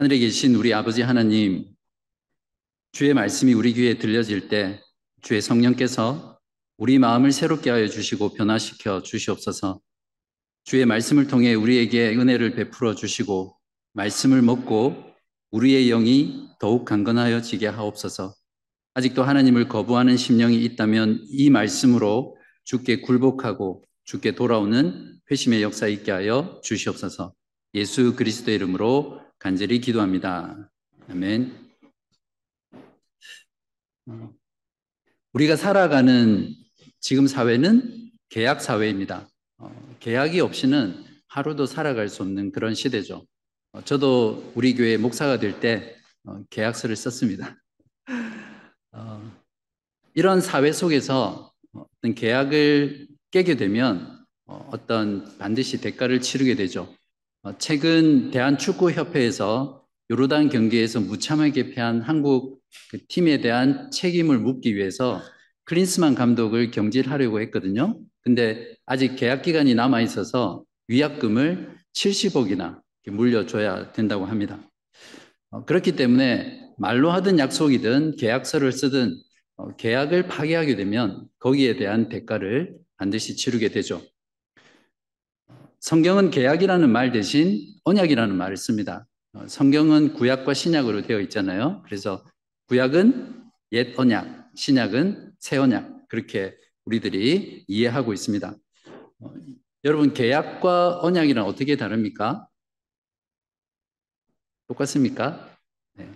하늘에 계신 우리 아버지 하나님, 주의 말씀이 우리 귀에 들려질 때 주의 성령께서 우리 마음을 새롭게 하여 주시고 변화시켜 주시옵소서. 주의 말씀을 통해 우리에게 은혜를 베풀어 주시고 말씀을 먹고 우리의 영이 더욱 강건하여 지게 하옵소서. 아직도 하나님을 거부하는 심령이 있다면 이 말씀으로 주께 굴복하고 주께 돌아오는 회심의 역사 있게 하여 주시옵소서. 예수 그리스도의 이름으로 간절히 기도합니다. 아멘. 우리가 살아가는 지금 사회는 계약 사회입니다. 어, 계약이 없이는 하루도 살아갈 수 없는 그런 시대죠. 어, 저도 우리 교회 목사가 될때 어, 계약서를 썼습니다. 어, 이런 사회 속에서 어떤 계약을 깨게 되면 어, 어떤 반드시 대가를 치르게 되죠. 어, 최근 대한축구협회에서 요르단 경기에서 무참하게 패한 한국 그 팀에 대한 책임을 묻기 위해서 크린스만 감독을 경질하려고 했거든요. 근데 아직 계약 기간이 남아 있어서 위약금을 70억이나 물려줘야 된다고 합니다. 어, 그렇기 때문에 말로 하든 약속이든 계약서를 쓰든 어, 계약을 파기하게 되면 거기에 대한 대가를 반드시 치르게 되죠. 성경은 계약이라는 말 대신 언약이라는 말을 씁니다. 어, 성경은 구약과 신약으로 되어 있잖아요. 그래서 구약은 옛 언약, 신약은 새 언약. 그렇게 우리들이 이해하고 있습니다. 어, 여러분, 계약과 언약이란 어떻게 다릅니까? 똑같습니까? 네.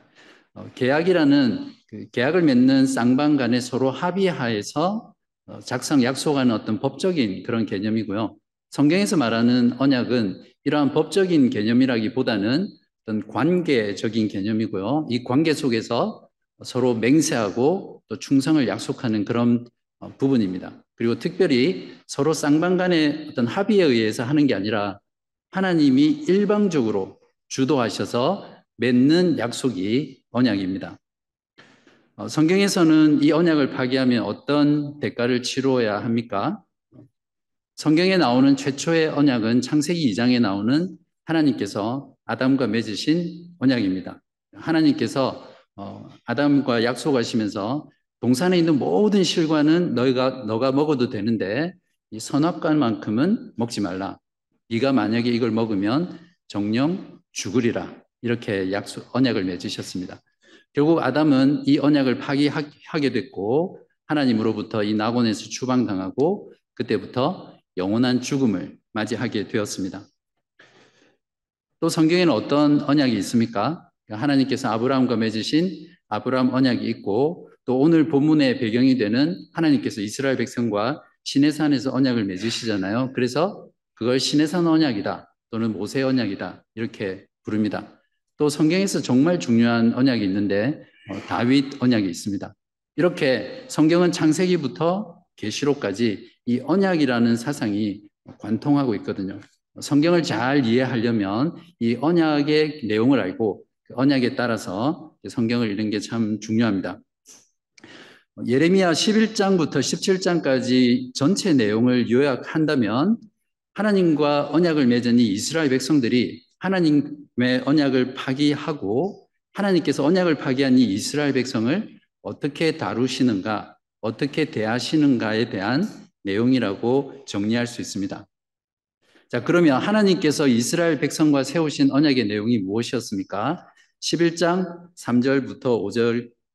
어, 계약이라는 그 계약을 맺는 쌍방 간에 서로 합의하에서 어, 작성, 약속하는 어떤 법적인 그런 개념이고요. 성경에서 말하는 언약은 이러한 법적인 개념이라기보다는 어떤 관계적인 개념이고요. 이 관계 속에서 서로 맹세하고 또 충성을 약속하는 그런 어, 부분입니다. 그리고 특별히 서로 쌍방 간의 어떤 합의에 의해서 하는 게 아니라 하나님이 일방적으로 주도하셔서 맺는 약속이 언약입니다. 어, 성경에서는 이 언약을 파기하면 어떤 대가를 치루어야 합니까? 성경에 나오는 최초의 언약은 창세기 2장에 나오는 하나님께서 아담과 맺으신 언약입니다. 하나님께서 어, 아담과 약속하시면서 동산에 있는 모든 실과는 너희가 너가 먹어도 되는데 이 선악과만큼은 먹지 말라. 네가 만약에 이걸 먹으면 정령 죽으리라. 이렇게 약속 언약을 맺으셨습니다. 결국 아담은 이 언약을 파기하게 됐고 하나님으로부터 이 낙원에서 추방당하고 그때부터 영원한 죽음을 맞이하게 되었습니다. 또 성경에는 어떤 언약이 있습니까? 하나님께서 아브라함과 맺으신 아브라함 언약이 있고 또 오늘 본문의 배경이 되는 하나님께서 이스라엘 백성과 시내산에서 언약을 맺으시잖아요. 그래서 그걸 시내산 언약이다 또는 모세 언약이다 이렇게 부릅니다. 또 성경에서 정말 중요한 언약이 있는데 어, 다윗 언약이 있습니다. 이렇게 성경은 창세기부터 계시록까지 이 언약이라는 사상이 관통하고 있거든요. 성경을 잘 이해하려면 이 언약의 내용을 알고 그 언약에 따라서 성경을 읽는 게 참 중요합니다. 예레미야 11장부터 17장까지 전체 내용을 요약한다면 하나님과 언약을 맺은 이 이스라엘 백성들이 하나님의 언약을 파기하고 하나님께서 언약을 파기한 이 이스라엘 백성을 어떻게 다루시는가, 어떻게 대하시는가에 대한 내용이라고 정리할 수 있습니다. 자, 그러면 하나님께서 이스라엘 백성과 세우신 언약의 내용이 무엇이었습니까? 11장 3절부터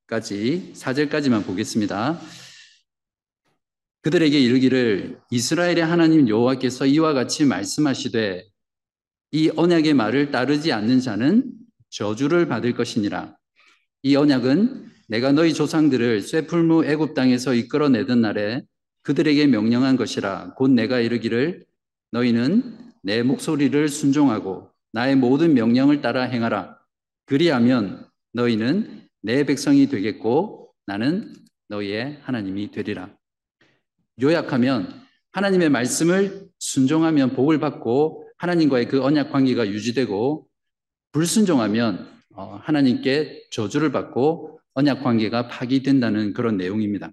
5절까지, 4절까지만 보겠습니다. 그들에게 이르기를 이스라엘의 하나님 여호와께서 이와 같이 말씀하시되 이 언약의 말을 따르지 않는 자는 저주를 받을 것이니라. 이 언약은 내가 너희 조상들을 쇠풀무 애굽 땅에서 이끌어내던 날에 그들에게 명령한 것이라 곧 내가 이르기를 너희는 내 목소리를 순종하고 나의 모든 명령을 따라 행하라. 그리하면 너희는 내 백성이 되겠고 나는 너희의 하나님이 되리라. 요약하면 하나님의 말씀을 순종하면 복을 받고 하나님과의 그 언약 관계가 유지되고 불순종하면 어, 하나님께 저주를 받고 언약 관계가 파기된다는 그런 내용입니다.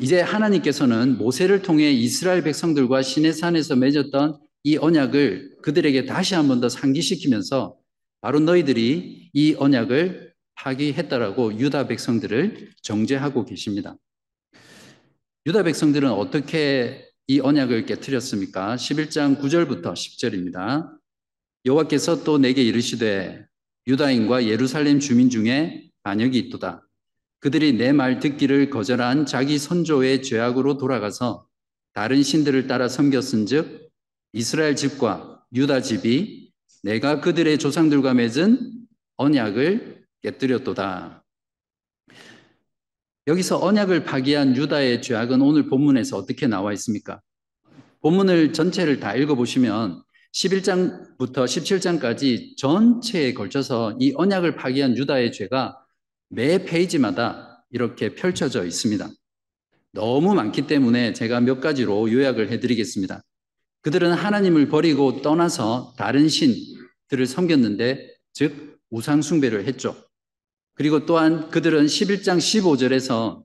이제 하나님께서는 모세를 통해 이스라엘 백성들과 시내산에서 맺었던 이 언약을 그들에게 다시 한 번 더 상기시키면서 바로 너희들이 이 언약을 파기했다라고 유다 백성들을 정죄하고 계십니다. 유다 백성들은 어떻게 이 언약을 깨뜨렸습니까? 11장 9절부터 10절입니다. 여호와께서 또 내게 이르시되 유다인과 예루살렘 주민 중에 반역이 있도다. 그들이 내 말 듣기를 거절한 자기 선조의 죄악으로 돌아가서 다른 신들을 따라 섬겼은즉 이스라엘 집과 유다 집이 내가 그들의 조상들과 맺은 언약을 깨뜨렸도다. 여기서 언약을 파기한 유다의 죄악은 오늘 본문에서 어떻게 나와 있습니까? 본문을 전체를 다 읽어보시면 11장부터 17장까지 전체에 걸쳐서 이 언약을 파기한 유다의 죄가 매 페이지마다 이렇게 펼쳐져 있습니다. 너무 많기 때문에 제가 몇 가지로 요약을 해드리겠습니다. 그들은 하나님을 버리고 떠나서 다른 신들을 섬겼는데, 즉, 우상숭배를 했죠. 그리고 또한 그들은 11장 15절에서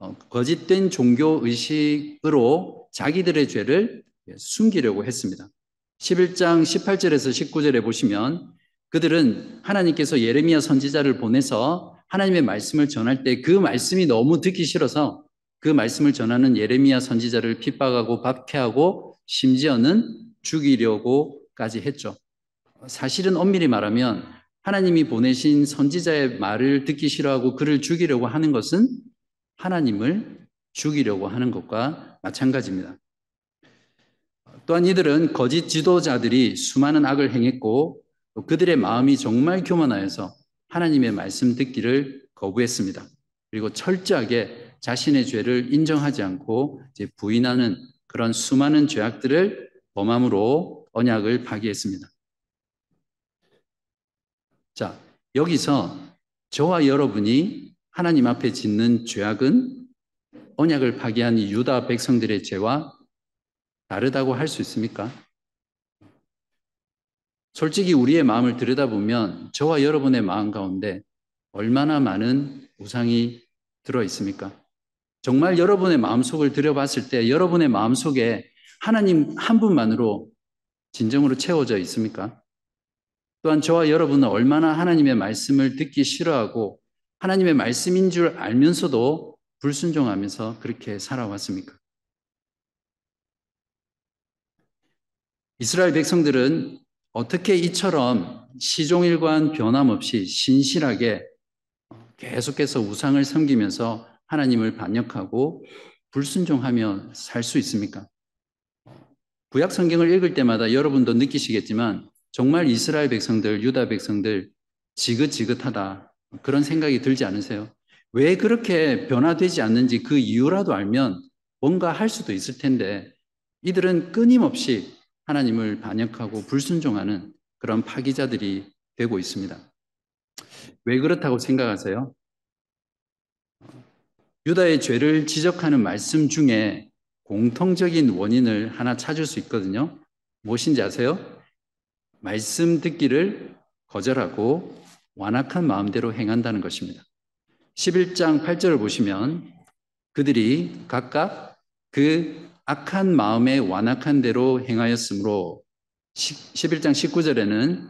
어, 거짓된 종교 의식으로 자기들의 죄를 숨기려고 했습니다. 11장 18절에서 19절에 보시면 그들은 하나님께서 예레미야 선지자를 보내서 하나님의 말씀을 전할 때 그 말씀이 너무 듣기 싫어서 그 말씀을 전하는 예레미야 선지자를 핍박하고 박해하고 심지어는 죽이려고까지 했죠. 사실은 엄밀히 말하면 하나님이 보내신 선지자의 말을 듣기 싫어하고 그를 죽이려고 하는 것은 하나님을 죽이려고 하는 것과 마찬가지입니다. 또한 이들은 거짓 지도자들이 수많은 악을 행했고 그들의 마음이 정말 교만하여서 하나님의 말씀 듣기를 거부했습니다. 그리고 철저하게 자신의 죄를 인정하지 않고 부인하는 그런 수많은 죄악들을 범함으로 언약을 파기했습니다. 자, 여기서 저와 여러분이 하나님 앞에 짓는 죄악은 언약을 파기한 유다 백성들의 죄와 다르다고 할 수 있습니까? 솔직히 우리의 마음을 들여다보면 저와 여러분의 마음 가운데 얼마나 많은 우상이 들어 있습니까? 정말 여러분의 마음속을 들여봤을 때 여러분의 마음속에 하나님 한 분만으로 진정으로 채워져 있습니까? 또한 저와 여러분은 얼마나 하나님의 말씀을 듣기 싫어하고 하나님의 말씀인 줄 알면서도 불순종하면서 그렇게 살아왔습니까? 이스라엘 백성들은 어떻게 이처럼 시종일관 변함없이 신실하게 계속해서 우상을 섬기면서 하나님을 반역하고 불순종하며 살 수 있습니까? 구약 성경을 읽을 때마다 여러분도 느끼시겠지만 정말 이스라엘 백성들, 유다 백성들 지긋지긋하다. 그런 생각이 들지 않으세요? 왜 그렇게 변화되지 않는지 그 이유라도 알면 뭔가 할 수도 있을 텐데 이들은 끊임없이 하나님을 반역하고 불순종하는 그런 파기자들이 되고 있습니다. 왜 그렇다고 생각하세요? 유다의 죄를 지적하는 말씀 중에 공통적인 원인을 하나 찾을 수 있거든요. 무엇인지 아세요? 말씀 듣기를 거절하고 완악한 마음대로 행한다는 것입니다. 11장 8절을 보시면 그들이 각각 그 악한 마음에 완악한 대로 행하였으므로 11장 19절에는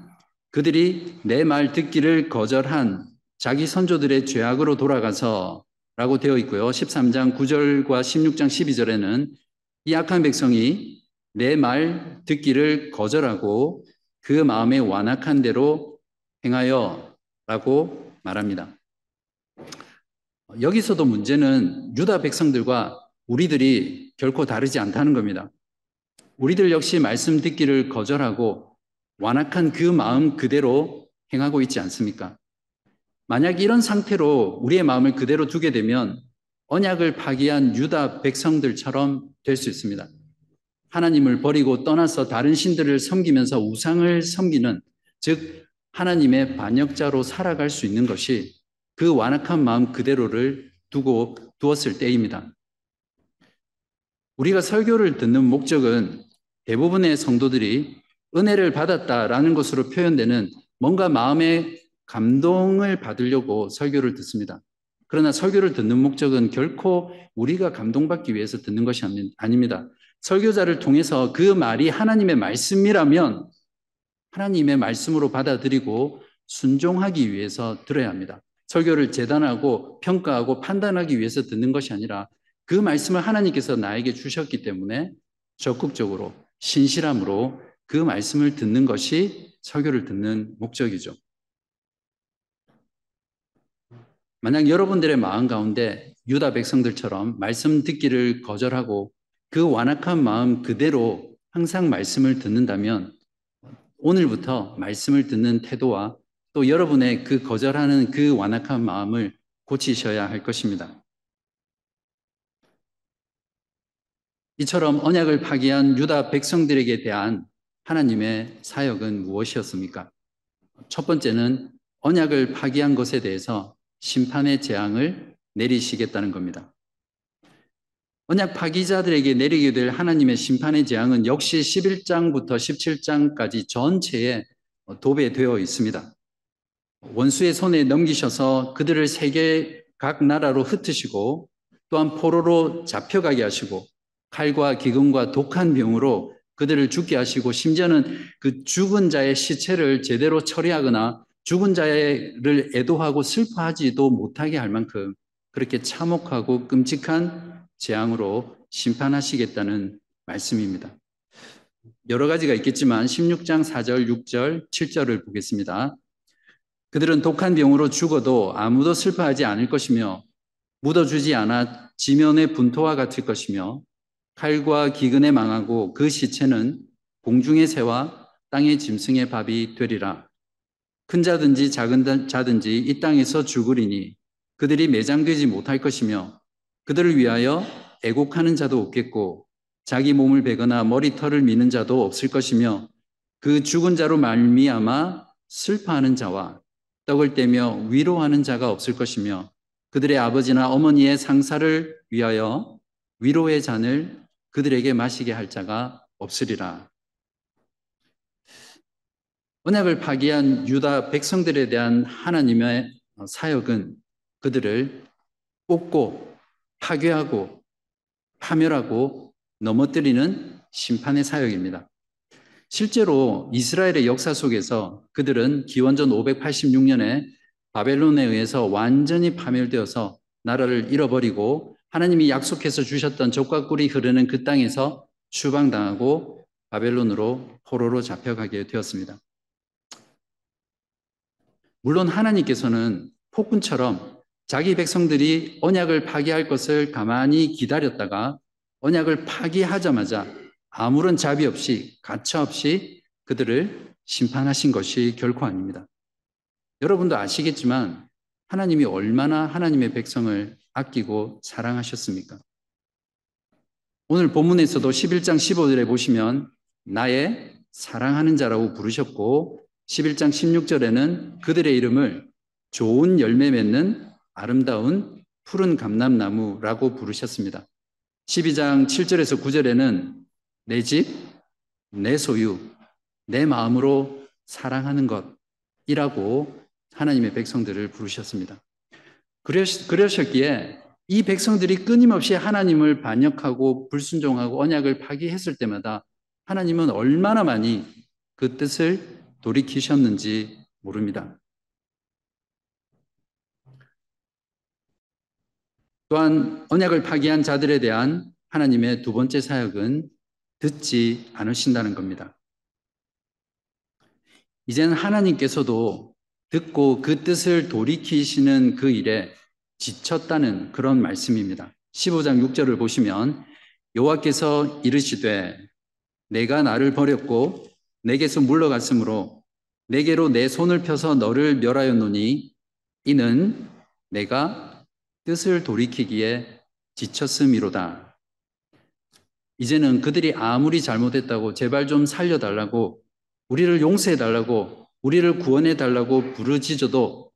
그들이 내 말 듣기를 거절한 자기 선조들의 죄악으로 돌아가서 라고 되어 있고요. 13장 9절과 16장 12절에는 이 악한 백성이 내 말 듣기를 거절하고 그 마음에 완악한 대로 행하여 라고 말합니다. 여기서도 문제는 유다 백성들과 우리들이 결코 다르지 않다는 겁니다. 우리들 역시 말씀 듣기를 거절하고 완악한 그 마음 그대로 행하고 있지 않습니까? 만약 이런 상태로 우리의 마음을 그대로 두게 되면 언약을 파기한 유다 백성들처럼 될 수 있습니다. 하나님을 버리고 떠나서 다른 신들을 섬기면서 우상을 섬기는 즉 하나님의 반역자로 살아갈 수 있는 것이 그 완악한 마음 그대로를 두고 두었을 때입니다. 우리가 설교를 듣는 목적은 대부분의 성도들이 은혜를 받았다라는 것으로 표현되는 뭔가 마음의 감동을 받으려고 설교를 듣습니다. 그러나 설교를 듣는 목적은 결코 우리가 감동받기 위해서 듣는 것이 아닙니다. 설교자를 통해서 그 말이 하나님의 말씀이라면 하나님의 말씀으로 받아들이고 순종하기 위해서 들어야 합니다. 설교를 재단하고 평가하고 판단하기 위해서 듣는 것이 아니라 그 말씀을 하나님께서 나에게 주셨기 때문에 적극적으로 신실함으로 그 말씀을 듣는 것이 설교를 듣는 목적이죠. 만약 여러분들의 마음 가운데 유다 백성들처럼 말씀 듣기를 거절하고 그 완악한 마음 그대로 항상 말씀을 듣는다면 오늘부터 말씀을 듣는 태도와 또 여러분의 그 거절하는 그 완악한 마음을 고치셔야 할 것입니다. 이처럼 언약을 파기한 유다 백성들에게 대한 하나님의 사역은 무엇이었습니까? 첫 번째는 언약을 파기한 것에 대해서 심판의 재앙을 내리시겠다는 겁니다. 언약 파기자들에게 내리게 될 하나님의 심판의 재앙은 역시 11장부터 17장까지 전체에 도배되어 있습니다. 원수의 손에 넘기셔서 그들을 세계 각 나라로 흩으시고 또한 포로로 잡혀가게 하시고 칼과 기근과 독한 병으로 그들을 죽게 하시고 심지어는 그 죽은 자의 시체를 제대로 처리하거나 죽은 자를 애도하고 슬퍼하지도 못하게 할 만큼 그렇게 참혹하고 끔찍한 재앙으로 심판하시겠다는 말씀입니다. 여러 가지가 있겠지만 16장 4절, 6절, 7절을 보겠습니다. 그들은 독한 병으로 죽어도 아무도 슬퍼하지 않을 것이며 묻어주지 않아 지면의 분토와 같을 것이며 칼과 기근에 망하고 그 시체는 공중의 새와 땅의 짐승의 밥이 되리라. 큰 자든지 작은 자든지 이 땅에서 죽으리니 그들이 매장되지 못할 것이며 그들을 위하여 애곡하는 자도 없겠고 자기 몸을 베거나 머리털을 미는 자도 없을 것이며 그 죽은 자로 말미암아 슬퍼하는 자와 떡을 떼며 위로하는 자가 없을 것이며 그들의 아버지나 어머니의 상사를 위하여 위로의 잔을 그들에게 마시게 할 자가 없으리라. 언약을 파기한 유다 백성들에 대한 하나님의 사역은 그들을 뽑고 파괴하고 파멸하고 넘어뜨리는 심판의 사역입니다. 실제로 이스라엘의 역사 속에서 그들은 기원전 586년에 바벨론에 의해서 완전히 파멸되어서 나라를 잃어버리고 하나님이 약속해서 주셨던 적과 꿀이 흐르는 그 땅에서 추방당하고 바벨론으로 포로로 잡혀가게 되었습니다. 물론 하나님께서는 폭군처럼 자기 백성들이 언약을 파기할 것을 가만히 기다렸다가 언약을 파기하자마자 아무런 자비 없이 가차 없이 그들을 심판하신 것이 결코 아닙니다. 여러분도 아시겠지만 하나님이 얼마나 하나님의 백성을 아끼고 사랑하셨습니까? 오늘 본문에서도 11장 15절에 보시면 나의 사랑하는 자라고 부르셨고 11장 16절에는 그들의 이름을 좋은 열매 맺는 아름다운 푸른 감람나무라고 부르셨습니다. 12장 7절에서 9절에는 내 집, 내 소유, 내 마음으로 사랑하는 것이라고 하나님의 백성들을 부르셨습니다. 그러셨기에 이 백성들이 끊임없이 하나님을 반역하고 불순종하고 언약을 파기했을 때마다 하나님은 얼마나 많이 그 뜻을 돌이키셨는지 모릅니다. 또한 언약을 파기한 자들에 대한 하나님의 두 번째 사역은 듣지 않으신다는 겁니다. 이제는 하나님께서도 듣고 그 뜻을 돌이키시는 그 일에 지쳤다는 그런 말씀입니다. 15장 6절을 보시면 여호와께서 이르시되 내가 나를 버렸고 내게서 물러갔으므로 내게로 내 손을 펴서 너를 멸하였노니 이는 내가 뜻을 돌이키기에 지쳤음이로다. 이제는 그들이 아무리 잘못했다고 제발 좀 살려달라고 우리를 용서해달라고 우리를 구원해 달라고 부르짖어도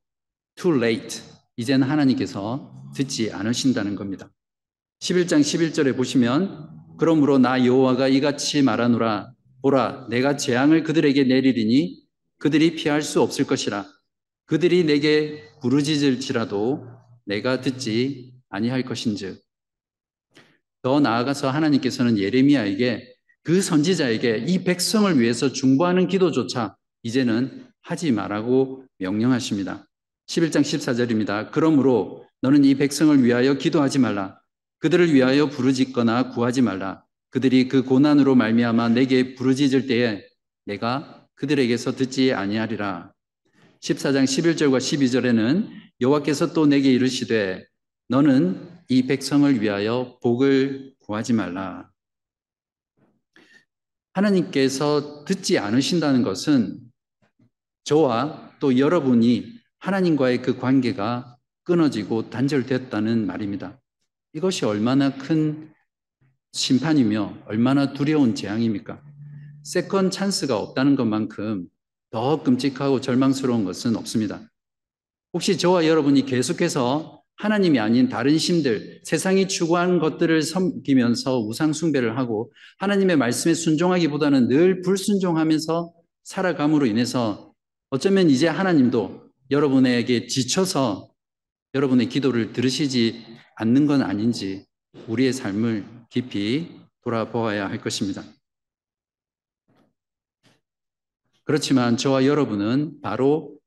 too late. 이제는 하나님께서 듣지 않으신다는 겁니다. 11장 11절에 보시면 그러므로 나 여호와가 이같이 말하노라 보라 내가 재앙을 그들에게 내리리니 그들이 피할 수 없을 것이라 그들이 내게 부르짖을지라도 내가 듣지 아니할 것인즉 더 나아가서 하나님께서는 예레미야에게 그 선지자에게 이 백성을 위해서 중보하는 기도조차 이제는 하지 말라고 명령하십니다. 11장 14절입니다. 그러므로 너는 이 백성을 위하여 기도하지 말라. 그들을 위하여 부르짖거나 구하지 말라. 그들이 그 고난으로 말미암아 내게 부르짖을 때에 내가 그들에게서 듣지 아니하리라. 14장 11절과 12절에는 여호와께서 또 내게 이르시되 너는 이 백성을 위하여 복을 구하지 말라. 하나님께서 듣지 않으신다는 것은 저와 또 여러분이 하나님과의 그 관계가 끊어지고 단절됐다는 말입니다. 이것이 얼마나 큰 심판이며 얼마나 두려운 재앙입니까? second chance가 없다는 것만큼 더 끔찍하고 절망스러운 것은 없습니다. 혹시 저와 여러분이 계속해서 하나님이 아닌 다른 신들, 세상이 추구하는 것들을 섬기면서 우상숭배를 하고 하나님의 말씀에 순종하기보다는 늘 불순종하면서 살아감으로 인해서 어쩌면 이제 하나님도 여러분에게 지쳐서 여러분의 기도를 들으시지 않는 건 아닌지 우리의 삶을 깊이 돌아보아야 할 것입니다. 그렇지만 저와 여러분은 바로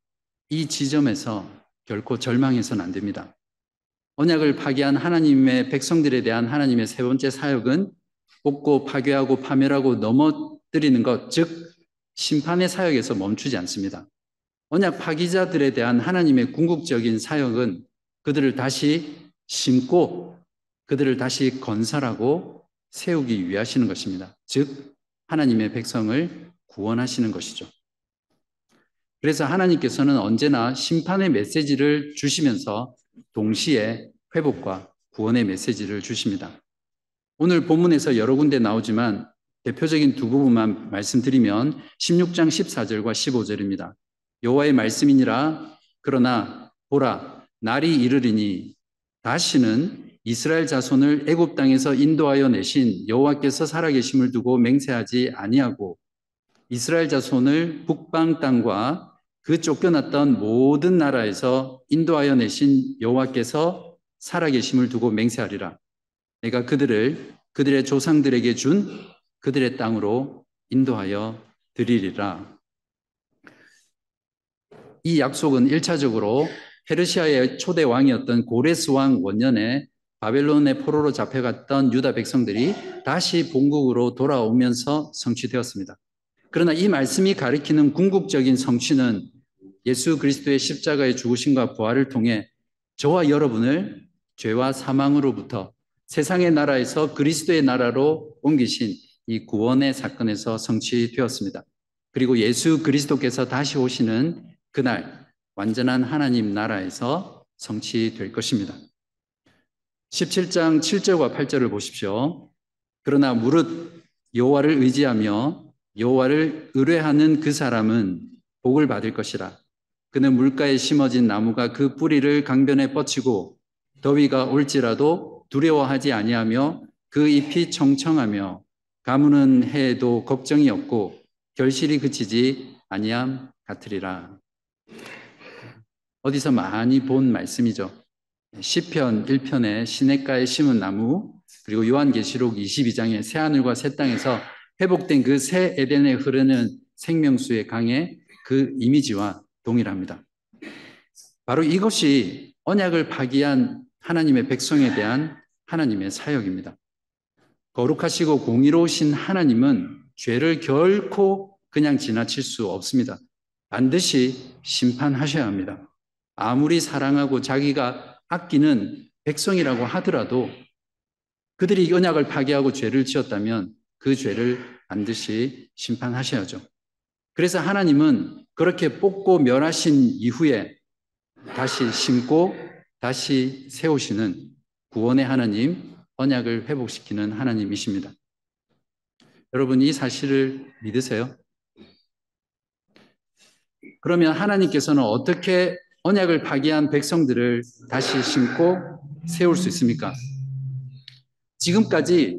이 지점에서 결코 절망해서는 안 됩니다. 언약을 파괴한 하나님의 백성들에 대한 하나님의 세 번째 사역은 뽑고 파괴하고 파멸하고 넘어뜨리는 것, 즉 심판의 사역에서 멈추지 않습니다. 언약 파기자들에 대한 하나님의 궁극적인 사역은 그들을 다시 심고 그들을 다시 건설하고 세우기 위하시는 것입니다. 즉 하나님의 백성을 구원하시는 것이죠. 그래서 하나님께서는 언제나 심판의 메시지를 주시면서 동시에 회복과 구원의 메시지를 주십니다. 오늘 본문에서 여러 군데 나오지만 대표적인 두 부분만 말씀드리면 16장 14절과 15절입니다. 여호와의 말씀이니라 그러나 보라 날이 이르리니 다시는 이스라엘 자손을 애굽 땅에서 인도하여 내신 여호와께서 살아계심을 두고 맹세하지 아니하고 이스라엘 자손을 북방 땅과 그 쫓겨났던 모든 나라에서 인도하여 내신 여호와께서 살아계심을 두고 맹세하리라. 내가 그들을 그들의 조상들에게 준 그들의 땅으로 인도하여 드리리라. 이 약속은 1차적으로 페르시아의 초대 왕이었던 고레스 왕 원년에 바벨론의 포로로 잡혀갔던 유다 백성들이 다시 본국으로 돌아오면서 성취되었습니다. 그러나 이 말씀이 가리키는 궁극적인 성취는 예수 그리스도의 십자가의 죽으심과 부활을 통해 저와 여러분을 죄와 사망으로부터 세상의 나라에서 그리스도의 나라로 옮기신 이 구원의 사건에서 성취되었습니다. 그리고 예수 그리스도께서 다시 오시는 그날 완전한 하나님 나라에서 성취될 것입니다. 17장 7절과 8절을 보십시오. 그러나 무릇 여호와를 의지하며 여호와를 의뢰하는 그 사람은 복을 받을 것이라. 그는 물가에 심어진 나무가 그 뿌리를 강변에 뻗치고 더위가 올지라도 두려워하지 아니하며 그 잎이 청청하며 가무는 해에도 걱정이 없고 결실이 그치지 아니함 같으리라. 어디서 많이 본 말씀이죠. 시편 1편에 시냇가에 심은 나무 그리고 요한계시록 22장의 새 하늘과 새 땅에서 회복된 그 새 에덴에 흐르는 생명수의 강의 그 이미지와 동일합니다. 바로 이것이 언약을 파기한 하나님의 백성에 대한 하나님의 사역입니다. 거룩하시고 공의로우신 하나님은 죄를 결코 그냥 지나칠 수 없습니다. 반드시 심판하셔야 합니다. 아무리 사랑하고 자기가 아끼는 백성이라고 하더라도 그들이 언약을 파괴하고 죄를 지었다면 그 죄를 반드시 심판하셔야죠. 그래서 하나님은 그렇게 뽑고 멸하신 이후에 다시 심고 다시 세우시는 구원의 하나님, 언약을 회복시키는 하나님이십니다. 여러분 이 사실을 믿으세요? 그러면 하나님께서는 어떻게 언약을 파기한 백성들을 다시 심고 세울 수 있습니까? 지금까지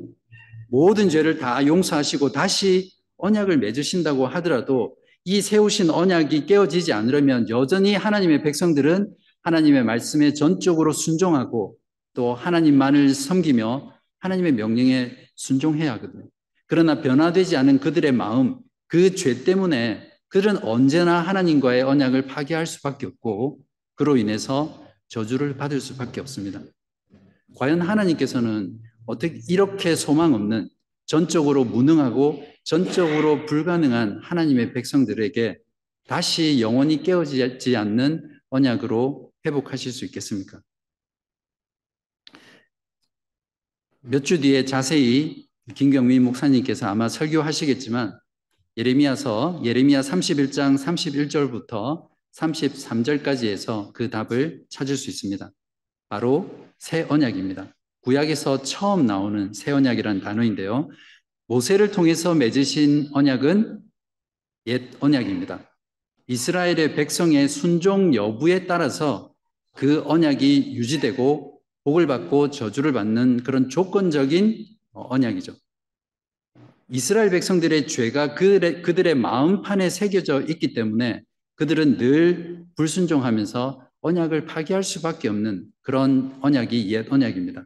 모든 죄를 다 용서하시고 다시 언약을 맺으신다고 하더라도 이 세우신 언약이 깨어지지 않으려면 여전히 하나님의 백성들은 하나님의 말씀에 전적으로 순종하고 또 하나님만을 섬기며 하나님의 명령에 순종해야 하거든요. 그러나 변화되지 않은 그들의 마음, 그 죄 때문에 그들은 언제나 하나님과의 언약을 파괴할 수밖에 없고 그로 인해서 저주를 받을 수밖에 없습니다. 과연 하나님께서는 어떻게 이렇게 소망 없는 전적으로 무능하고 전적으로 불가능한 하나님의 백성들에게 다시 영원히 깨어지지 않는 언약으로 회복하실 수 있겠습니까? 몇 주 뒤에 자세히 김경미 목사님께서 아마 설교하시겠지만 예레미야서 예레미야 31장 31절부터 33절까지에서 그 답을 찾을 수 있습니다. 바로 새 언약입니다. 구약에서 처음 나오는 새 언약이라는 단어인데요. 모세를 통해서 맺으신 언약은 옛 언약입니다. 이스라엘의 백성의 순종 여부에 따라서 그 언약이 유지되고 복을 받고 저주를 받는 그런 조건적인 언약이죠. 이스라엘 백성들의 죄가 그들의 마음판에 새겨져 있기 때문에 그들은 늘 불순종하면서 언약을 파기할 수밖에 없는 그런 언약이 옛 언약입니다.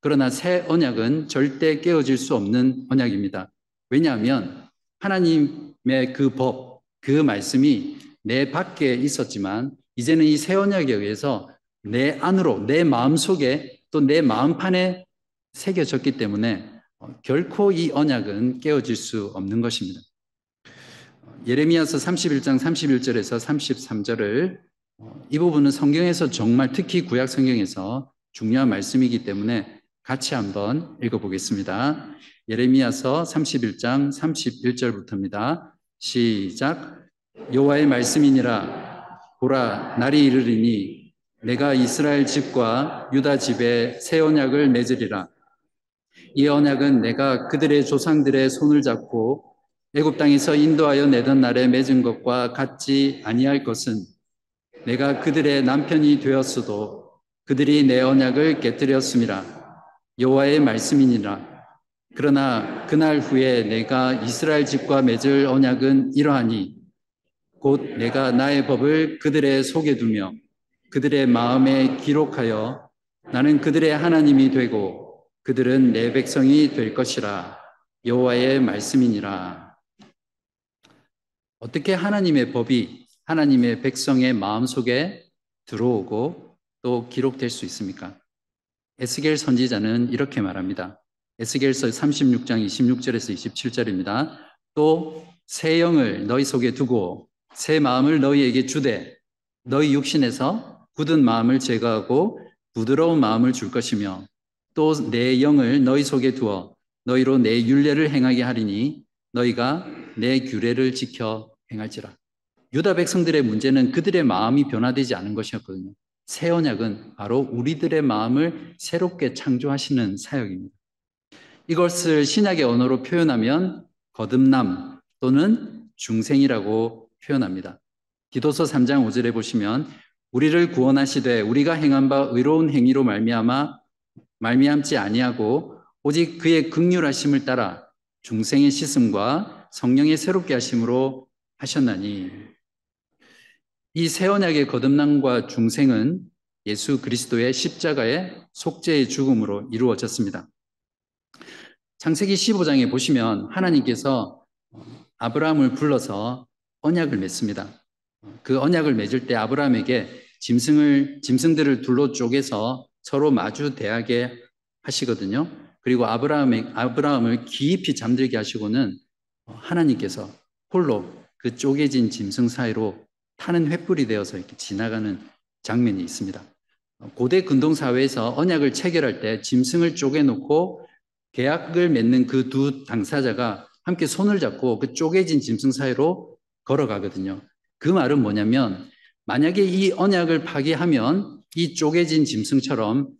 그러나 새 언약은 절대 깨어질 수 없는 언약입니다. 왜냐하면 하나님의 그 법, 그 말씀이 내 밖에 있었지만 이제는 이 새 언약에 의해서 내 안으로, 내 마음 속에 또 내 마음판에 새겨졌기 때문에 결코 이 언약은 깨어질 수 없는 것입니다. 예레미야서 31장 31절에서 33절을 이 부분은 성경에서 정말 특히 구약 성경에서 중요한 말씀이기 때문에 같이 한번 읽어보겠습니다. 예레미야서 31장 31절부터입니다. 시작. 여호와의 말씀이니라 보라 날이 이르리니 내가 이스라엘 집과 유다 집에 새 언약을 맺으리라. 이 언약은 내가 그들의 조상들의 손을 잡고 애굽 땅에서 인도하여 내던 날에 맺은 것과 같지 아니할 것은 내가 그들의 남편이 되었어도 그들이 내 언약을 깨뜨렸음이라 여호와의 말씀이니라 그러나 그날 후에 내가 이스라엘 집과 맺을 언약은 이러하니 곧 내가 나의 법을 그들의 속에 두며 그들의 마음에 기록하여 나는 그들의 하나님이 되고 그들은 내 백성이 될 것이라 여호와의 말씀이니라 어떻게 하나님의 법이 하나님의 백성의 마음속에 들어오고 또 기록될 수 있습니까? 에스겔 선지자는 이렇게 말합니다. 에스겔서 36장 26절에서 27절입니다. 또 새 영을 너희 속에 두고 새 마음을 너희에게 주되 너희 육신에서 굳은 마음을 제거하고 부드러운 마음을 줄 것이며 또 내 영을 너희 속에 두어 너희로 내 율례를 행하게 하리니 너희가 내 규례를 지켜 행할지라. 유다 백성들의 문제는 그들의 마음이 변화되지 않은 것이었거든요. 새 언약은 바로 우리들의 마음을 새롭게 창조하시는 사역입니다. 이것을 신약의 언어로 표현하면 거듭남 또는 중생이라고 표현합니다. 기도서 3장 5절에 보시면 우리를 구원하시되 우리가 행한 바 의로운 행위로 말미암아 말미암지 아니하고 오직 그의 극률하심을 따라 중생의 씻음과 성령의 새롭게 하심으로 하셨나니 이 새 언약의 거듭남과 중생은 예수 그리스도의 십자가의 속죄의 죽음으로 이루어졌습니다. 창세기 15장에 보시면 하나님께서 아브라함을 불러서 언약을 맺습니다. 그 언약을 맺을 때 아브라함에게 짐승을 짐승들을 둘로 쪼개서 서로 마주 대하게 하시거든요. 그리고 아브라함의 아브라함을 깊이 잠들게 하시고는 하나님께서 홀로 그 쪼개진 짐승 사이로 타는 횃불이 되어서 이렇게 지나가는 장면이 있습니다. 고대 근동 사회에서 언약을 체결할 때 짐승을 쪼개놓고 계약을 맺는 그 두 당사자가 함께 손을 잡고 그 쪼개진 짐승 사이로 걸어가거든요. 그 말은 뭐냐면 만약에 이 언약을 파기하면 이 쪼개진 짐승처럼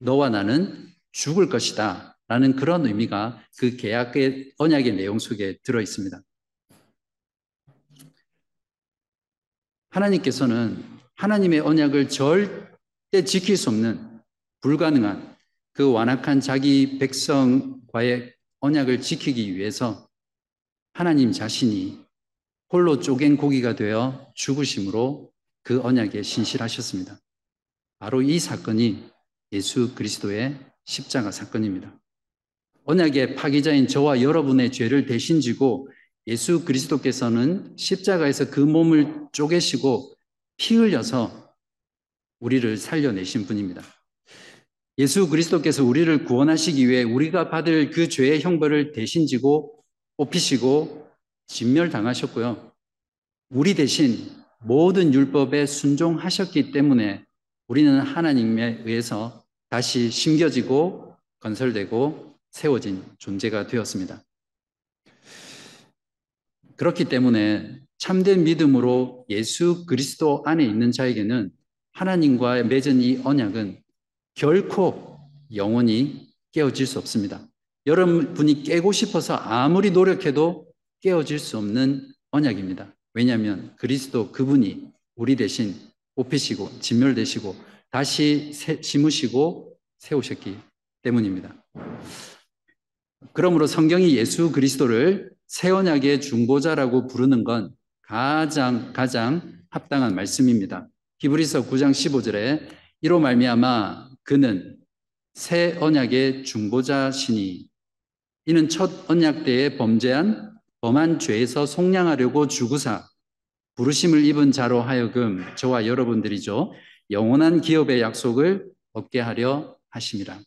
너와 나는 죽을 것이다. 라는 그런 의미가 그 계약의 언약의 내용 속에 들어 있습니다. 하나님께서는 하나님의 언약을 절대 지킬 수 없는 불가능한 그 완악한 자기 백성과의 언약을 지키기 위해서 하나님 자신이 홀로 쪼갠 고기가 되어 죽으심으로 그 언약에 신실하셨습니다. 바로 이 사건이 예수 그리스도의 십자가 사건입니다. 언약의 파기자인 저와 여러분의 죄를 대신 지고 예수 그리스도께서는 십자가에서 그 몸을 쪼개시고 피 흘려서 우리를 살려내신 분입니다. 예수 그리스도께서 우리를 구원하시기 위해 우리가 받을 그 죄의 형벌을 대신 지고 뽑히시고 진멸당하셨고요. 우리 대신 모든 율법에 순종하셨기 때문에 우리는 하나님에 의해서 다시 심겨지고 건설되고 세워진 존재가 되었습니다. 그렇기 때문에 참된 믿음으로 예수 그리스도 안에 있는 자에게는 하나님과 맺은 이 언약은 결코 영원히 깨어질 수 없습니다. 여러분이 깨고 싶어서 아무리 노력해도 깨어질 수 없는 언약입니다. 왜냐하면 그리스도 그분이 우리 대신 뽑히시고 진멸되시고 다시 심으시고 세우셨기 때문입니다. 그러므로 성경이 예수 그리스도를 새 언약의 중보자라고 부르는 건 가장 가장 합당한 말씀입니다. 히브리서 9장 15절에 이로 말미암아 그는 새 언약의 중보자시니 이는 첫 언약 때에 범죄한 범한 죄에서 속량하려고 주구사 부르심을 입은 자로 하여금 저와 여러분들이죠 영원한 기업의 약속을 얻게 하려 하심이라.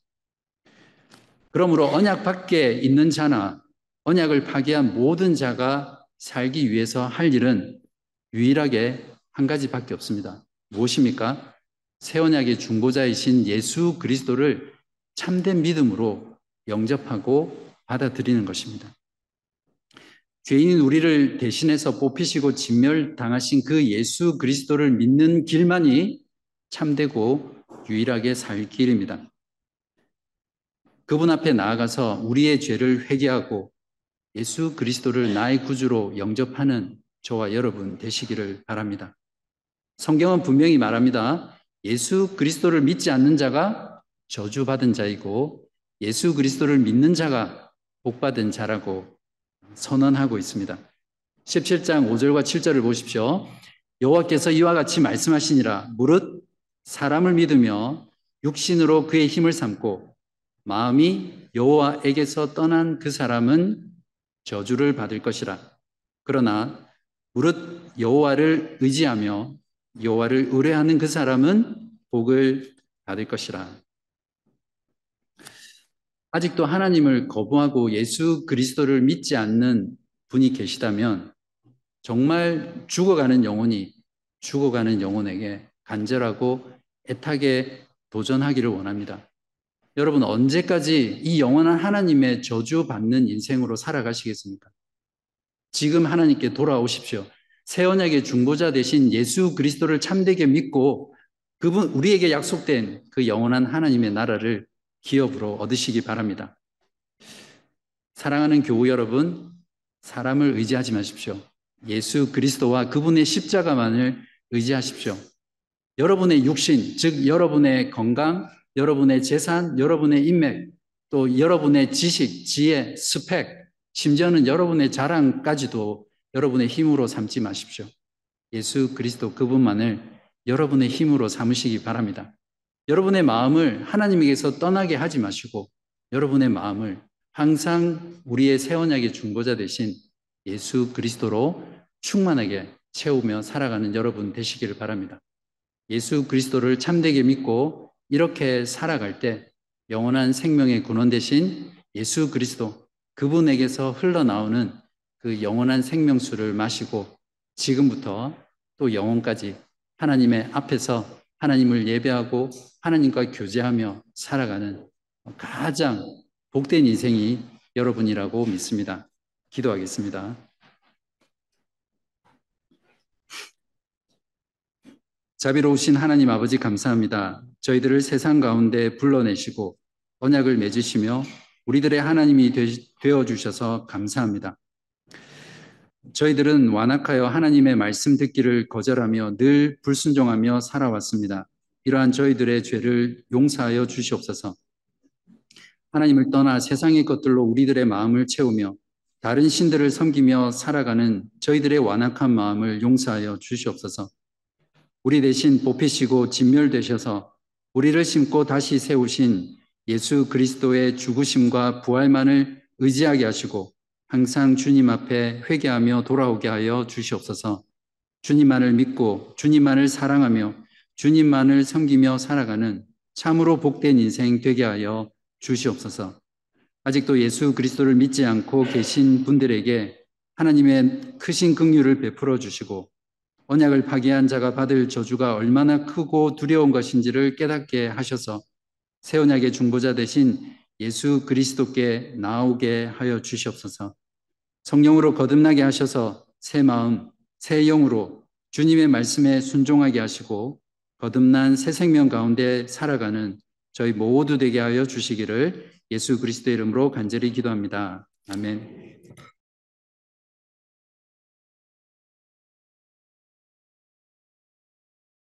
그러므로 언약 밖에 있는 자나 언약을 파기한 모든 자가 살기 위해서 할 일은 유일하게 한 가지밖에 없습니다. 무엇입니까? 새 언약의 중보자이신 예수 그리스도를 참된 믿음으로 영접하고 받아들이는 것입니다. 죄인인 우리를 대신해서 뽑히시고 진멸당하신 그 예수 그리스도를 믿는 길만이 참되고 유일하게 살 길입니다. 그분 앞에 나아가서 우리의 죄를 회개하고 예수 그리스도를 나의 구주로 영접하는 저와 여러분 되시기를 바랍니다. 성경은 분명히 말합니다. 예수 그리스도를 믿지 않는 자가 저주받은 자이고 예수 그리스도를 믿는 자가 복받은 자라고 선언하고 있습니다. 17장 5절과 7절을 보십시오. 여호와께서 이와 같이 말씀하시니라 무릇 사람을 믿으며 육신으로 그의 힘을 삼고 마음이 여호와에게서 떠난 그 사람은 저주를 받을 것이라. 그러나 무릇 여호와를 의지하며 여호와를 의뢰하는 그 사람은 복을 받을 것이라. 아직도 하나님을 거부하고 예수 그리스도를 믿지 않는 분이 계시다면 정말 죽어가는 영혼이 죽어가는 영혼에게 간절하고 애타게 도전하기를 원합니다. 여러분 언제까지 이 영원한 하나님의 저주 받는 인생으로 살아가시겠습니까? 지금 하나님께 돌아오십시오. 새 언약의 중보자 대신 예수 그리스도를 참되게 믿고 그분 우리에게 약속된 그 영원한 하나님의 나라를 기업으로 얻으시기 바랍니다. 사랑하는 교우 여러분, 사람을 의지하지 마십시오. 예수 그리스도와 그분의 십자가만을 의지하십시오. 여러분의 육신, 즉 여러분의 건강, 여러분의 재산, 여러분의 인맥, 또 여러분의 지식, 지혜, 스펙, 심지어는 여러분의 자랑까지도 여러분의 힘으로 삼지 마십시오. 예수 그리스도 그분만을 여러분의 힘으로 삼으시기 바랍니다. 여러분의 마음을 하나님에게서 떠나게 하지 마시고 여러분의 마음을 항상 우리의 새 언약의 중보자 되신 예수 그리스도로 충만하게 채우며 살아가는 여러분 되시기를 바랍니다. 예수 그리스도를 참되게 믿고 이렇게 살아갈 때 영원한 생명의 근원 되신 예수 그리스도 그분에게서 흘러나오는 그 영원한 생명수를 마시고 지금부터 또 영원까지 하나님의 앞에서 하나님을 예배하고 하나님과 교제하며 살아가는 가장 복된 인생이 여러분이라고 믿습니다. 기도하겠습니다. 자비로우신 하나님 아버지 감사합니다. 저희들을 세상 가운데 불러내시고 언약을 맺으시며 우리들의 하나님이 되어 주셔서 감사합니다. 저희들은 완악하여 하나님의 말씀 듣기를 거절하며 늘 불순종하며 살아왔습니다. 이러한 저희들의 죄를 용서하여 주시옵소서. 하나님을 떠나 세상의 것들로 우리들의 마음을 채우며 다른 신들을 섬기며 살아가는 저희들의 완악한 마음을 용서하여 주시옵소서. 우리 대신 뽑히시고 진멸되셔서 우리를 심고 다시 세우신 예수 그리스도의 죽으심과 부활만을 의지하게 하시고 항상 주님 앞에 회개하며 돌아오게 하여 주시옵소서. 주님만을 믿고 주님만을 사랑하며 주님만을 섬기며 살아가는 참으로 복된 인생 되게 하여 주시옵소서. 아직도 예수 그리스도를 믿지 않고 계신 분들에게 하나님의 크신 긍휼을 베풀어 주시고 언약을 파기한 자가 받을 저주가 얼마나 크고 두려운 것인지를 깨닫게 하셔서 새 언약의 중보자 되신 예수 그리스도께 나오게 하여 주시옵소서. 성령으로 거듭나게 하셔서 새 마음, 새 영으로 주님의 말씀에 순종하게 하시고 거듭난 새 생명 가운데 살아가는 저희 모두 되게 하여 주시기를 예수 그리스도의 이름으로 간절히 기도합니다. 아멘.